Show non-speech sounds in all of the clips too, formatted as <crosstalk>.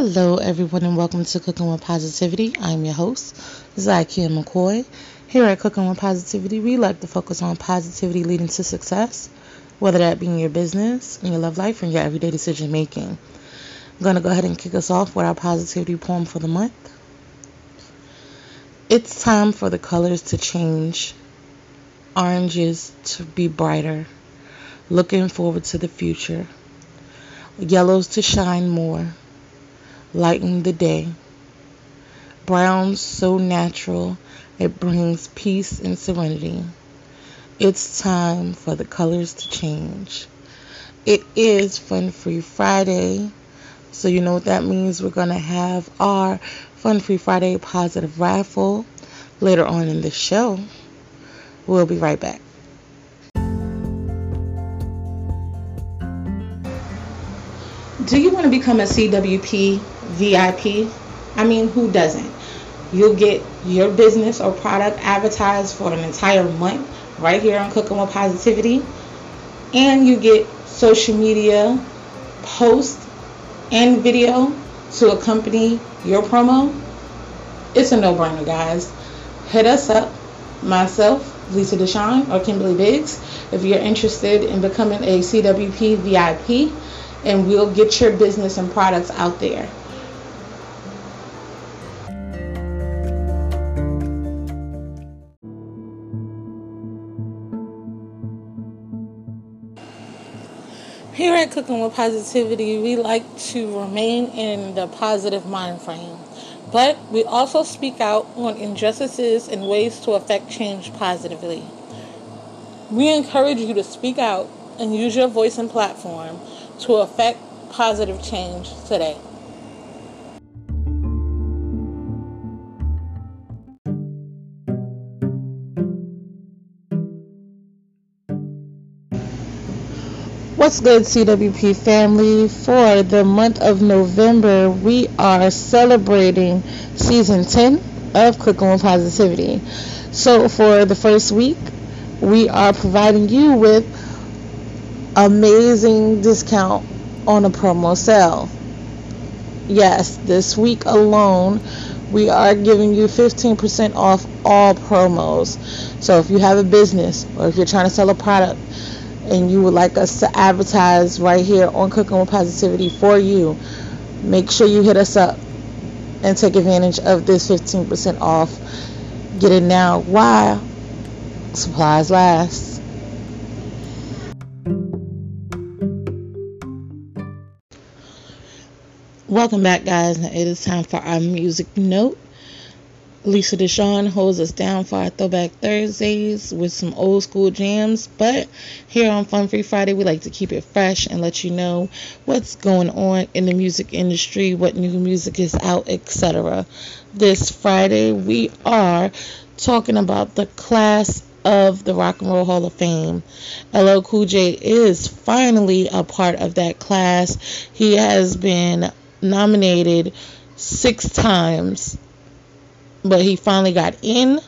Hello, everyone, and welcome to Cooking with Positivity. I'm your host, Zakia McCoy. Here at Cooking with Positivity, we like to focus on positivity leading to success, whether that be in your business, in your love life, or in your everyday decision making. I'm going to go ahead and kick us off with our positivity poem for the month. It's time for the colors to change, oranges to be brighter, looking forward to the future, yellows to shine more lighten the day. Brown so natural, it brings peace and serenity. It's time for the colors to change. It is Fun Free Friday, so you know what that means. We're going to have our Fun Free Friday positive raffle later on in the show. We'll be right back. Do you want to become a CWP VIP. I mean, who doesn't? You'll get your business or product advertised for an entire month right here on Cooking with Positivity. And you get social media post and video to accompany your promo. It's a no brainer, guys. Hit us up, myself, Lisa Deshawn, or Kimberly Biggs, if you're interested in becoming a CWP VIP, and we'll get your business and products out there. Here at Cooking with Positivity, we like to remain in the positive mind frame, but we also speak out on injustices and ways to affect change positively. We encourage you to speak out and use your voice and platform to affect positive change today. What's good, CWP family? For the month of November, we are celebrating season 10 of Cooking with Positivity. So, for the first week, we are providing you with amazing discount on a promo sale. Yes, this week alone, we are giving you 15% off all promos. So, if you have a business or if you're trying to sell a product, and you would like us to advertise right here on Cooking with Positivity for you, make sure you hit us up and take advantage of this 15% off. Get it now while supplies last. Welcome back, guys. It is time for our music note. Lisa Deshawn holds us down for our Throwback Thursdays with some old school jams. But here on Fun Free Friday, we like to keep it fresh and let you know what's going on in the music industry, what new music is out, etc. This Friday, we are talking about the class of the Rock and Roll Hall of Fame. LL Cool J is finally a part of that class. He has been nominated six times but he finally got in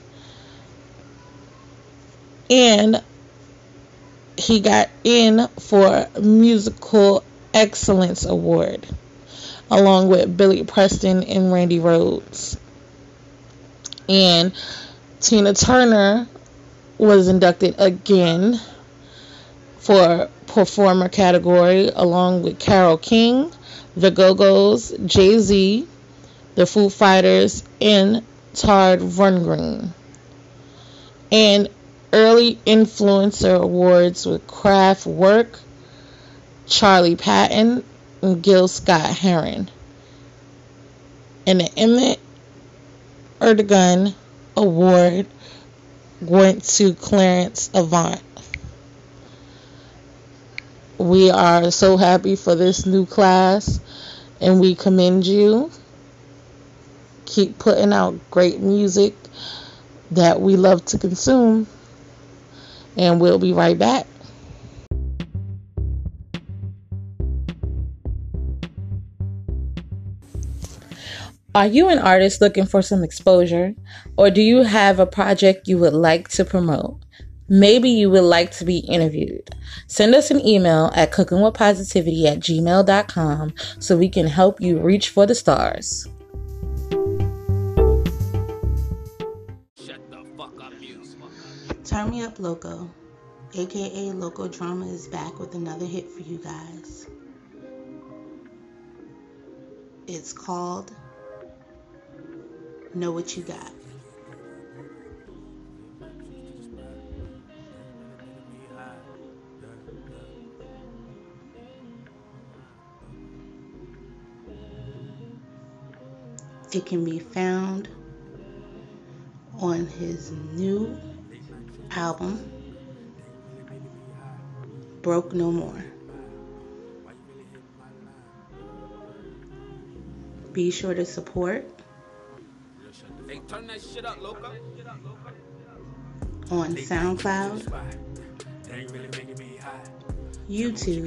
and he got in for musical excellence award along with Billy Preston and Randy Rhoads. and Tina Turner was inducted again for performer category along with Carole King, The Go-Go's, Jay-Z, The Foo Fighters, and Todd Rundgren. And early influencer awards with Kraftwerk, Charlie Patton, and Gil Scott Heron. And the Emmett Ertegun Award went to Clarence Avant. We are so happy for this new class and we commend you keep putting out great music that we love to consume. And we'll be right back. Are you an artist looking for some exposure? Or do you have a project you would like to promote? Maybe you would like to be interviewed. Send us an email at cookingwithpositivity at gmail.com so we can help you reach for the stars. Turn Me Up Loco, aka Loco Drama, is back with another hit for you guys. It's called Know What You Got. It can be found on his new album, Broke No More. Be sure to support They turn that shit up, Loka. on SoundCloud. YouTube,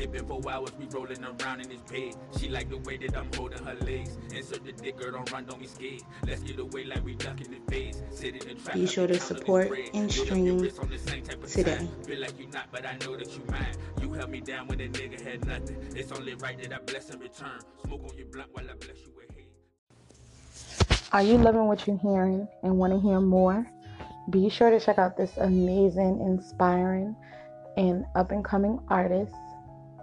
It been four hours, we rolling around in this bed. She like the way that I'm holding her legs. Insert the dick, girl, don't run, don't be scared. Let's get away like we ducking the face. Sit in the trap. Be sure to support and stream today. Feel like you not, but I know that you mine. You held me down when a nigga had nothing. It's only right that I bless in return. Smoke on your blunt while I bless you with hate. Are you loving what you're hearing and want to hear more? Be sure to check out this amazing, inspiring, and up and coming artist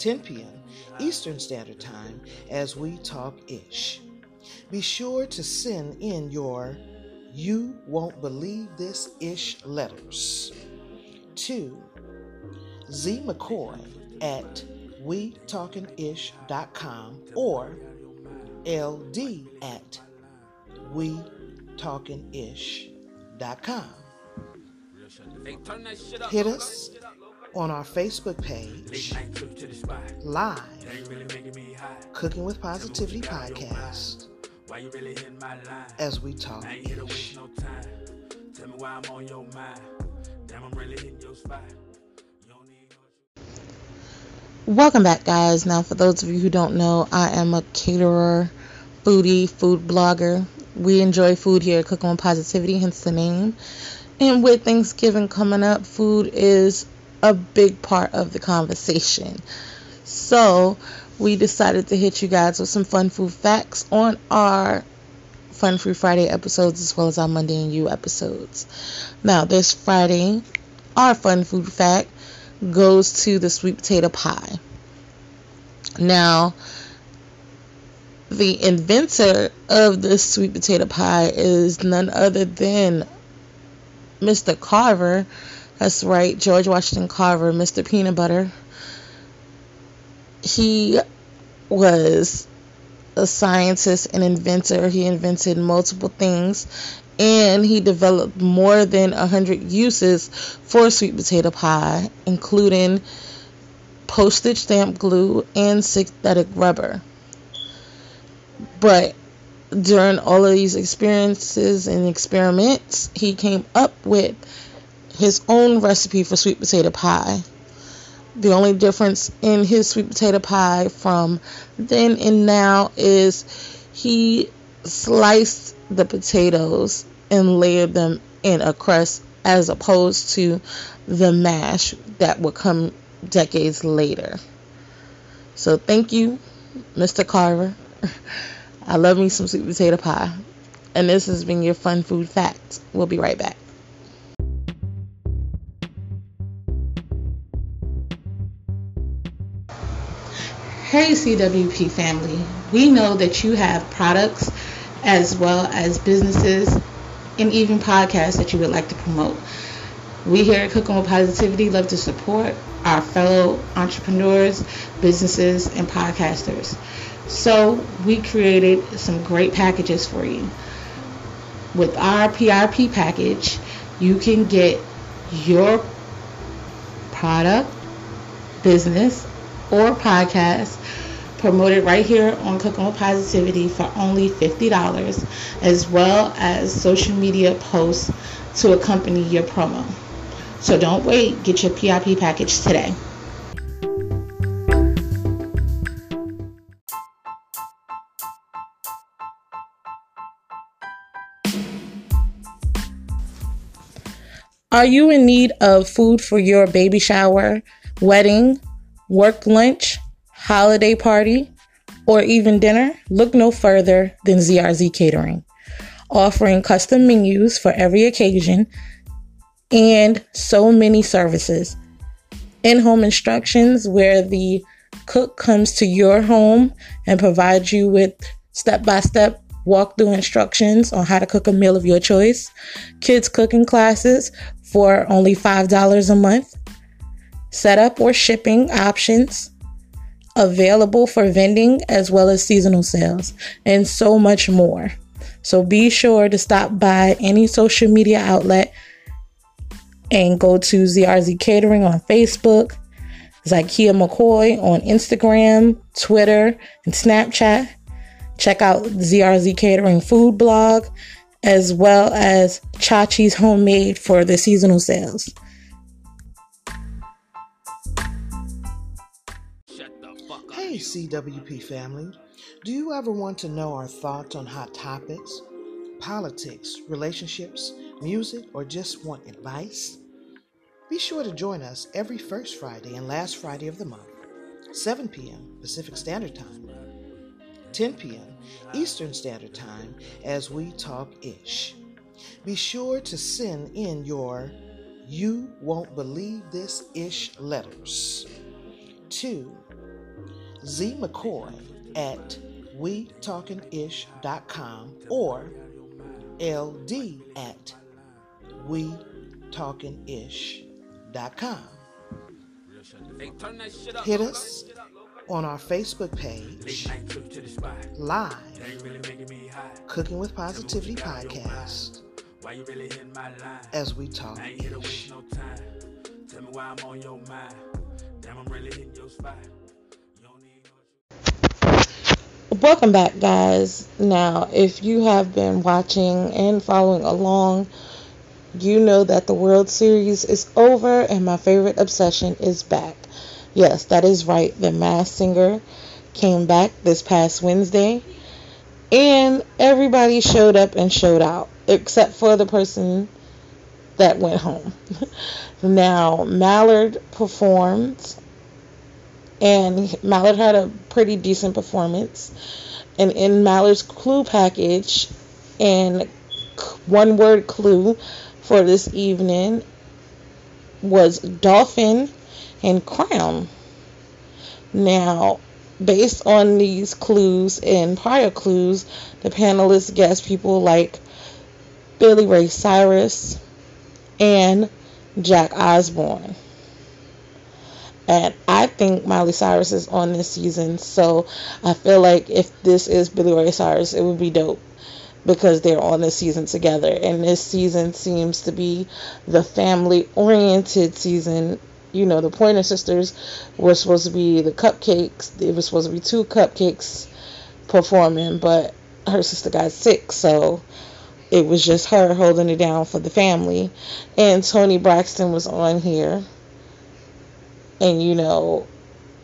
10 p.m. Eastern Standard Time, as we talk ish. Be sure to send in your You Won't Believe This Ish letters to Z McCoy at WeTalkingIsh.com or LD at WeTalkingIsh.com. Hit us on our Facebook page, live, Cooking with Positivity podcast, as we talk. Welcome back, guys. Now, for those of you who don't know, I am a caterer, foodie, food blogger. We enjoy food here Cooking with Positivity, hence the name. And with Thanksgiving coming up, food is a big part of the conversation. So, we decided to hit you guys with some fun food facts on our Fun Free Friday episodes as well as our Monday and You episodes. Now, this Friday, our fun food fact goes to the sweet potato pie. Now, the inventor of the sweet potato pie is none other than Mr. Carver. That's right, George Washington Carver, Mr. Peanut Butter. He was a scientist and inventor. He invented multiple things and he developed more than 100 uses for sweet potato pie, including postage stamp glue and synthetic rubber. But during all of these experiences and experiments, he came up with his own recipe for sweet potato pie. The only difference in his sweet potato pie from then and now is he sliced the potatoes and layered them in a crust as opposed to the mash that would come decades later. So thank you, Mr. Carver. <laughs> I love me some sweet potato pie. And this has been your fun food fact. We'll be right back. Hey CWP family, we know that you have products as well as businesses and even podcasts that you would like to promote. We here at Cooking with Positivity love to support our fellow entrepreneurs, businesses, and podcasters. So we created some great packages for you. With our PRP package, you can get your product, business, or podcast promoted right here on Cooking with Positivity for only $50, as well as social media posts to accompany your promo. So don't wait, get your PIP package today. Are you in need of food for your baby shower, wedding, work lunch, holiday party, or even dinner? Look no further than ZRZ Catering, offering custom menus for every occasion and so many services. In home instructions, where the cook comes to your home and provides you with step by step walkthrough instructions on how to cook a meal of your choice, kids cooking classes for only $5 a month, setup or shipping options available for vending as well as seasonal sales, and so much more. So be sure to stop by any social media outlet and go to ZRZ Catering on Facebook, Zakia McCoy on Instagram, Twitter, and Snapchat. Check out ZRZ Catering food blog as well as Chachi's Homemade for the seasonal sales. CWP family. Do you ever want to know our thoughts on hot topics, politics, relationships, music, or just want advice? Be sure to join us every first Friday and last Friday of the month, 7 p.m. Pacific Standard Time, 10 p.m. Eastern Standard Time, as we talk ish. Be sure to send in your You Won't Believe This Ish letters to Z McCoy at WeTalkingIsh.com or LD at WeTalkingIsh.com. Hit us on our Facebook page, live, Cooking with Positivity podcast, as we talk ish. Tell me why I'm on your mind. Damn, I'm really hitting your spot. Welcome back, guys. Now, if you have been watching and following along, you know that the World Series is over and my favorite obsession is back. Yes, that is right. The Masked Singer came back this past Wednesday, and everybody showed up and showed out, except for the person that went home. <laughs> now, Mallard performed and Mallard had a pretty decent performance. And in Mallard's clue package, and one word clue for this evening was dolphin and crown. Now, based on these clues and prior clues, the panelists guessed people like Billy Ray Cyrus and Jack Osbourne. And I think Miley Cyrus is on this season, so I feel like if this is Billy Ray Cyrus, it would be dope because they're on this season together. And this season seems to be the family oriented season. You know, the Pointer Sisters were supposed to be the cupcakes, it was supposed to be two cupcakes performing, but her sister got sick, so it was just her holding it down for the family. And Toni Braxton was on here and you know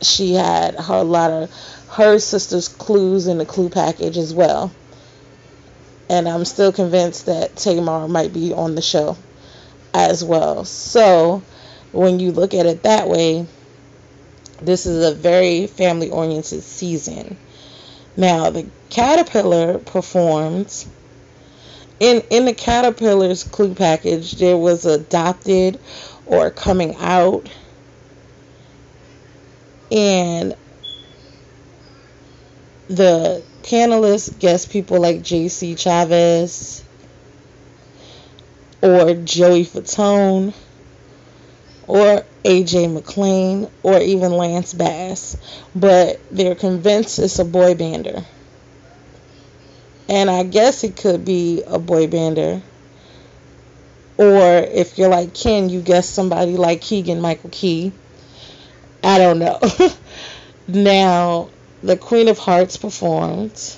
she had her lot of her sister's clues in the clue package as well And I'm still convinced that Tamar might be on the show as well. So when you look at it that way, this is a very family oriented season. Now, the caterpillar performed in in the caterpillar's clue package there was adopted or coming out and the panelists guest people like JC Chasez or Joey Fatone or AJ McLean or even Lance Bass, but they're convinced it's a boy bander. And I guess it could be a boy bander. Or if you're like Ken, you guess somebody like Keegan Michael Key. I don't know. <laughs> now, the Queen of Hearts performed.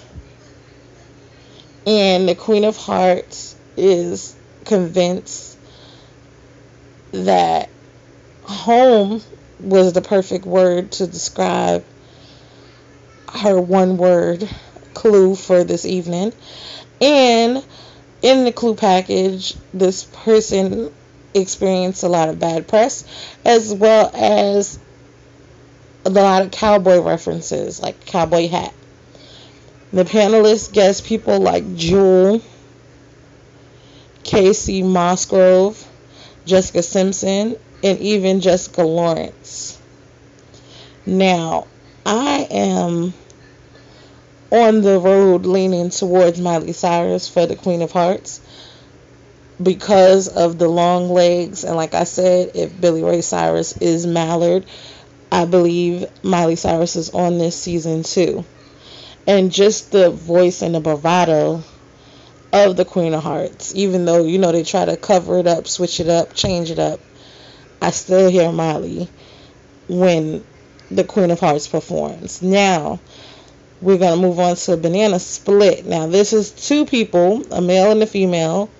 And the Queen of Hearts is convinced that home was the perfect word to describe her one word clue for this evening. And in the clue package, this person experienced a lot of bad press as well as a lot of cowboy references, like cowboy hat. The panelists guest people like Jewel, Kacey Musgraves, Jessica Simpson, and even Jessica Lawrence. Now, I am on the road leaning towards Miley Cyrus for the Queen of Hearts because of the long legs. And like I said, if Billy Ray Cyrus is Mallard, I believe Miley Cyrus is on this season too. And just the voice and the bravado of the Queen of Hearts, even though, you know, they try to cover it up, switch it up, change it up, I still hear Miley when the Queen of Hearts performs. Now, we're going to move on to Banana Split. Now, this is two people, a male and a female.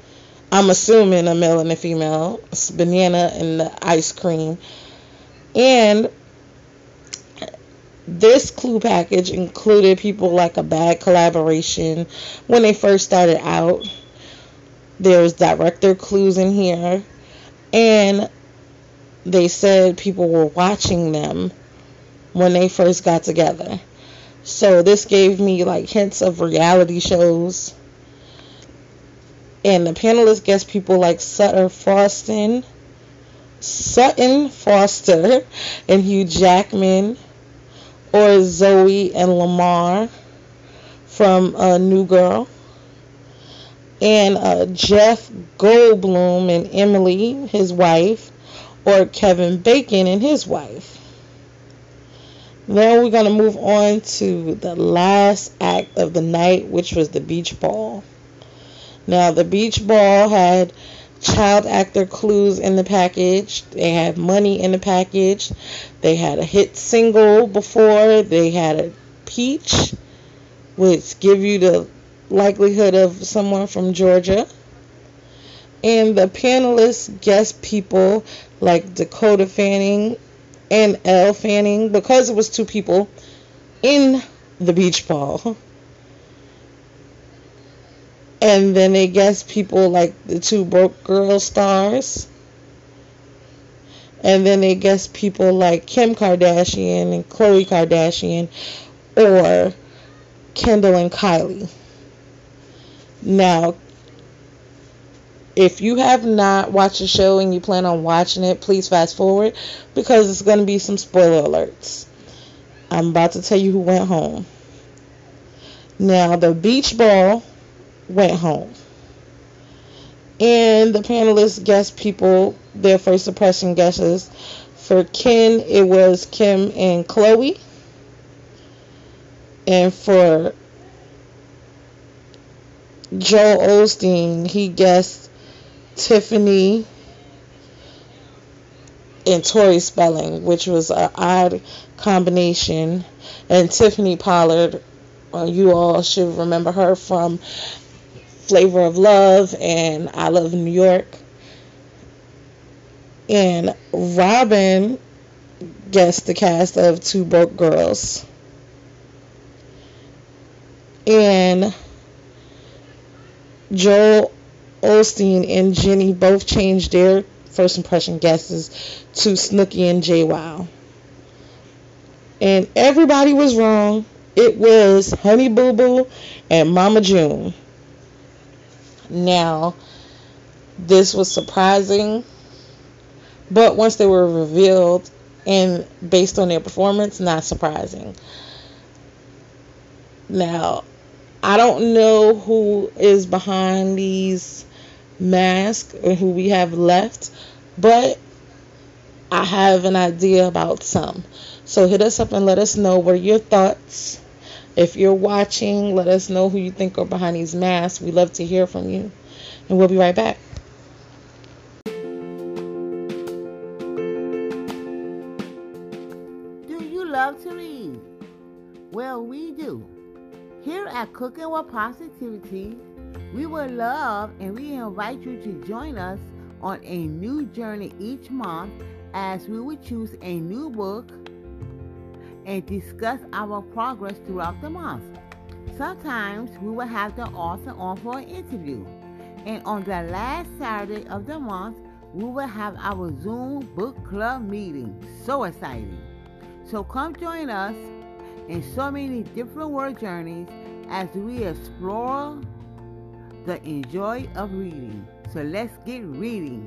I'm assuming a male and a female. It's banana and the ice cream. And this clue package included people like a bad collaboration when they first started out. There's director clues in here. And they said people were watching them when they first got together. So this gave me like hints of reality shows. And the panelists guest people like Sutter Foston, Sutton Foster, and Hugh Jackman, or Zoe and Lamar from uh, New Girl, and uh, Jeff Goldblum and Emily, his wife, or Kevin Bacon and his wife. Now we're going to move on to the last act of the night, which was the beach ball. Now, the beach ball had child actor clues in the package, they had money in the package, they had a hit single before, they had a peach, which give you the likelihood of someone from Georgia. And the panelists guest people like Dakota Fanning and Elle Fanning because it was two people in the beach ball. <laughs> And then they guessed people like the two broke girl stars. And then they guessed people like Kim Kardashian and Khloe Kardashian or Kendall and Kylie. Now, if you have not watched the show and you plan on watching it, please fast forward because it's going to be some spoiler alerts. I'm about to tell you who went home. Now, the beach ball went home. And the panelists guessed people, their first impression guesses. For Ken, it was Kim and Khloe. And for Joel Osteen, he guessed Tiffany and Tori Spelling, which was an odd combination. And Tiffany Pollard, uh, you all should remember her from Flavor of Love and I Love New York. And Robin guessed the cast of Two Broke Girls. And Joel Osteen and Jenny both changed their first impression guesses to Snooki and JWoww. And everybody was wrong. It was Honey Boo Boo and Mama June. Now, this was surprising, but once they were revealed and based on their performance, not surprising. Now, I don't know who is behind these masks or who we have left, but I have an idea about some. So hit us up and let us know what your thoughts. If you're watching, let us know who you think are behind these masks. We love to hear from you. And we'll be right back. Do you love to read? Well, we do. Here at Cooking with Positivity, we would love and we invite you to join us on a new journey each month as we would choose a new book and discuss our progress throughout the month. Sometimes we will have the author on for an interview. And on the last Saturday of the month, we will have our Zoom book club meeting. So exciting! So come join us in so many different world journeys as we explore the enjoy of reading. So let's get reading.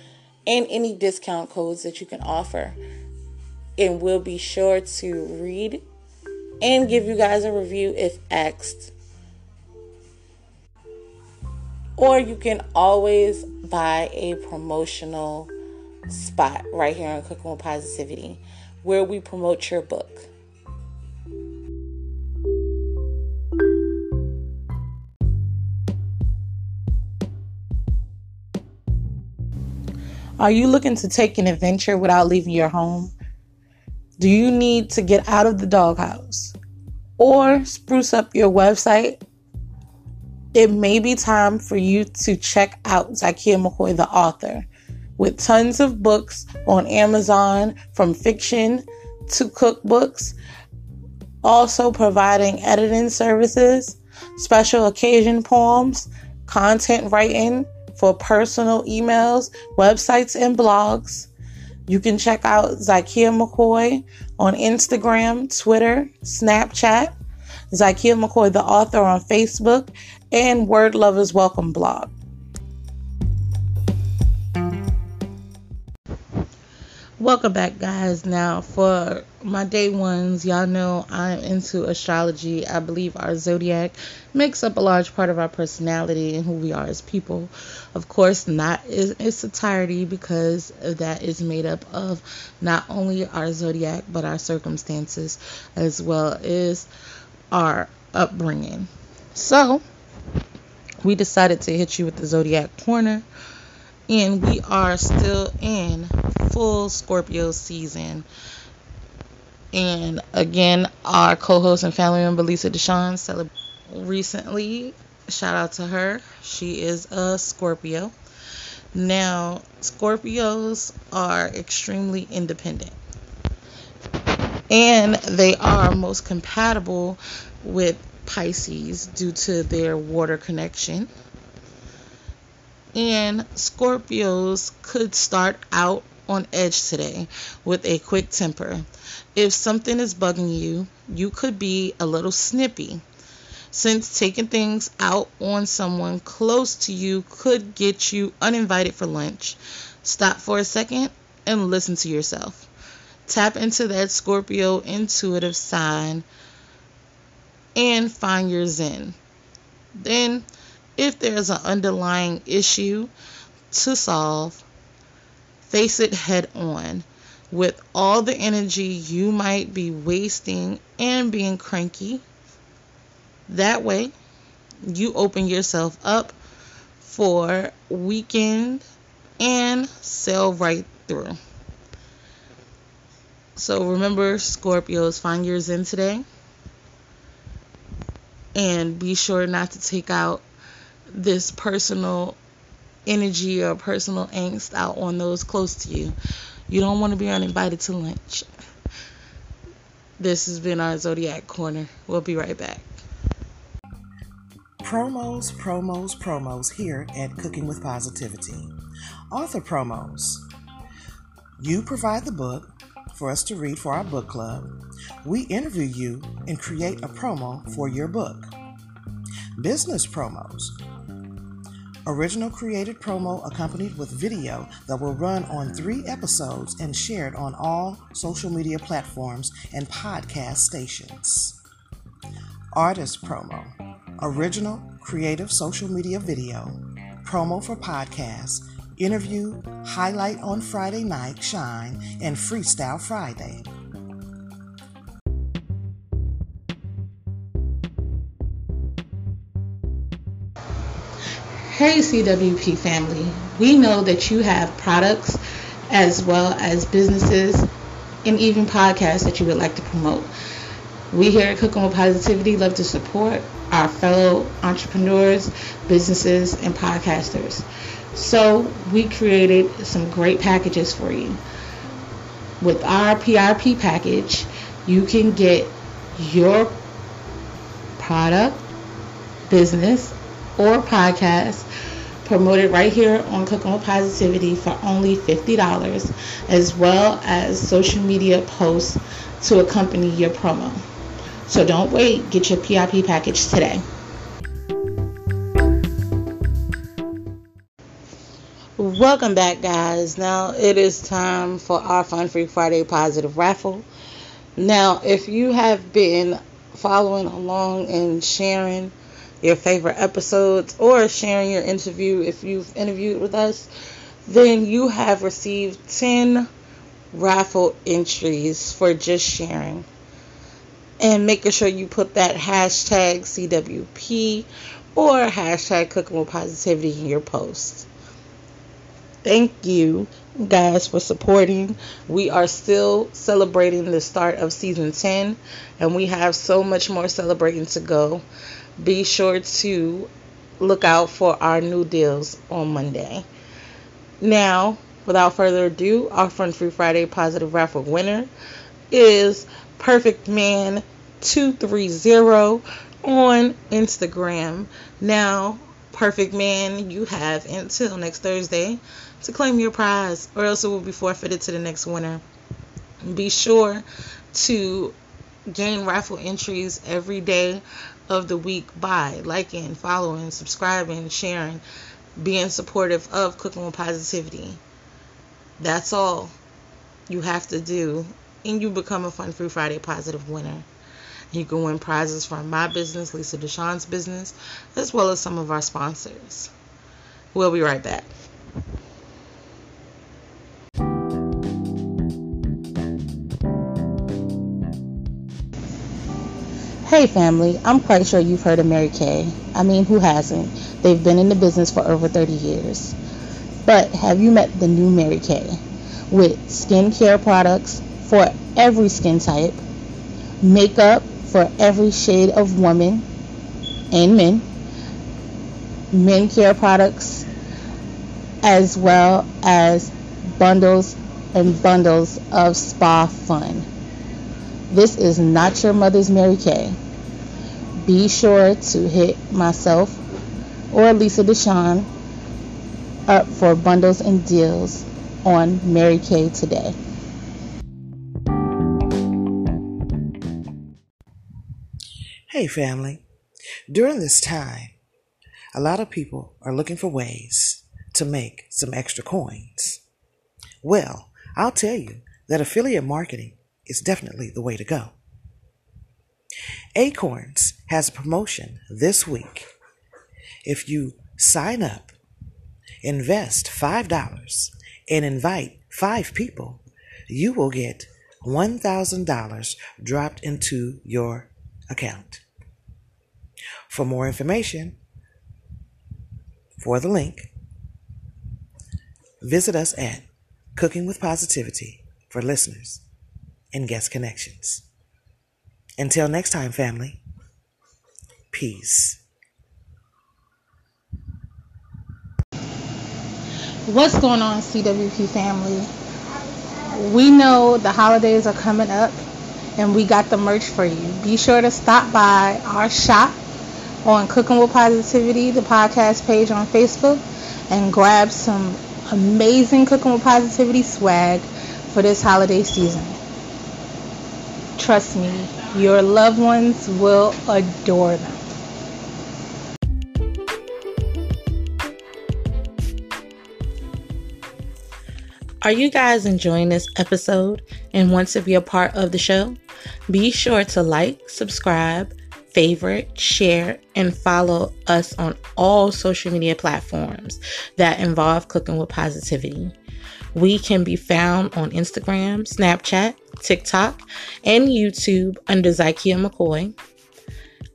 and any discount codes that you can offer. And we'll be sure to read and give you guys a review if asked. Or you can always buy a promotional spot right here on Cooking with Positivity where we promote your book. Are you looking to take an adventure without leaving your home? Do you need to get out of the doghouse or spruce up your website? It may be time for you to check out Zakia McCoy, the author, with tons of books on Amazon from fiction to cookbooks, also providing editing services, special occasion poems, content writing for personal emails, websites, and blogs. You can check out Zakia McCoy on Instagram, Twitter, Snapchat, Zakia McCoy, the author, on Facebook, and Word Lovers Welcome blog. Welcome back, guys. Now, for my day ones, y'all know I'm into astrology. I believe our zodiac makes up a large part of our personality and who we are as people. Of course, not in its entirety because that is made up of not only our zodiac but our circumstances as well as our upbringing. So, we decided to hit you with the zodiac corner and we are still in full Scorpio season. And again, our co-host and family member Lisa Deshawn celebrated recently. Shout out to her. She is a Scorpio. Now, Scorpios are extremely independent. And they are most compatible with Pisces due to their water connection and Scorpios could start out on edge today with a quick temper. If something is bugging you, you could be a little snippy. Since taking things out on someone close to you could get you uninvited for lunch, stop for a second and listen to yourself. Tap into that Scorpio intuitive sign and find your zen. Then if there's an underlying issue to solve, face it head on. with all the energy you might be wasting and being cranky. That way, you open yourself up for weekend and sail right through. So remember, Scorpios, find yours in today. And be sure not to take out this personal energy or personal angst out on those close to you. You don't want to be uninvited to lunch. This has been our Zodiac Corner. We'll be right back. Promos, promos, promos here at Cooking with Positivity. Author promos. You provide the book for us to read for our book club. We interview you and create a promo for your book. Business promos. Original created promo accompanied with video that will run on three episodes and shared on all social media platforms and podcast stations. Artist promo. Original creative social media video. Promo for podcast, Interview, highlight on Friday night, shine, and freestyle Friday. Hey CWP family, we know that you have products as well as businesses and even podcasts that you would like to promote. We here at Cooking with Positivity love to support our fellow entrepreneurs, businesses, and podcasters. So we created some great packages for you. With our PRP package, you can get your product, business, or podcast promoted right here on Cooking with Positivity for only $50, as well as social media posts to accompany your promo. So don't wait, get your PIP package today. Welcome back, guys. Now it is time for our Fun Free Friday Positive Raffle. Now, if you have been following along and sharing your favorite episodes or sharing your interview if you've interviewed with us, then you have received 10 raffle entries for just sharing. And making sure you put that hashtag CWP or hashtag cooking with positivity in your post. Thank you guys for supporting. We are still celebrating the start of season 10 and we have so much more celebrating to go be sure to look out for our new deals on Monday. Now, without further ado, our Fun Free Friday Positive Raffle winner is Perfect Man 230 on Instagram. Now, Perfect Man, you have until next Thursday to claim your prize, or else it will be forfeited to the next winner. Be sure to gain raffle entries every day of the week by liking, following, subscribing, sharing, being supportive of Cooking with Positivity. That's all you have to do, and you become a Fun Free Friday Positive winner. You can win prizes from my business, Lisa Deshawn's business, as well as some of our sponsors. We'll be right back. Hey family, I'm quite sure you've heard of Mary Kay. I mean, who hasn't? They've been in the business for over 30 years. But have you met the new Mary Kay? With skincare products for every skin type, makeup for every shade of woman and men, men care products, as well as bundles and bundles of spa fun. This is not your mother's Mary Kay. Be sure to hit myself or Lisa Deshawn up for bundles and deals on Mary Kay today. Hey, family. During this time, a lot of people are looking for ways to make some extra coins. Well, I'll tell you that affiliate marketing is definitely the way to go. Acorns has a promotion this week. If you sign up, invest $5, and invite five people, you will get $1,000 dropped into your account. For more information, for the link, visit us at Cooking with Positivity for listeners and guest connections. Until next time, family, peace. What's going on, CWP family? We know the holidays are coming up and we got the merch for you. Be sure to stop by our shop on Cooking with Positivity, the podcast page on Facebook, and grab some amazing Cooking with Positivity swag for this holiday season. Trust me, your loved ones will adore them. Are you guys enjoying this episode and want to be a part of the show? Be sure to like, subscribe, favorite, share, and follow us on all social media platforms that involve cooking with positivity. We can be found on Instagram, Snapchat, TikTok, and YouTube under Zakia McCoy.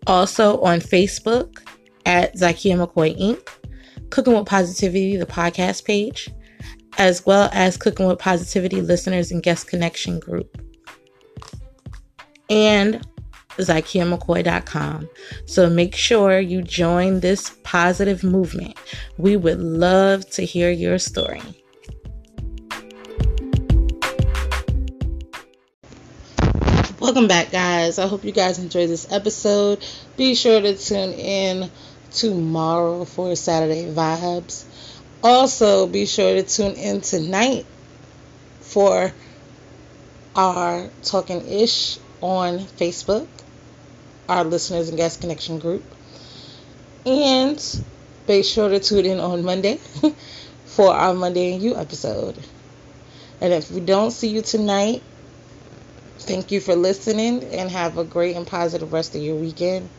Also on Facebook at Zakia McCoy Inc., Cooking with Positivity, the podcast page, as well as Cooking with Positivity listeners and guest connection group. And ZakiaMcCoy.com. So make sure you join this positive movement. We would love to hear your story. Welcome back, guys. I hope you guys enjoyed this episode. Be sure to tune in tomorrow for Saturday Vibes. Also, be sure to tune in tonight for our Talking Ish on Facebook our listeners and guest connection group. And be sure to tune in on Monday <laughs> for our Monday and You episode. And if we don't see you tonight, Thank you for listening and have a great and positive rest of your weekend.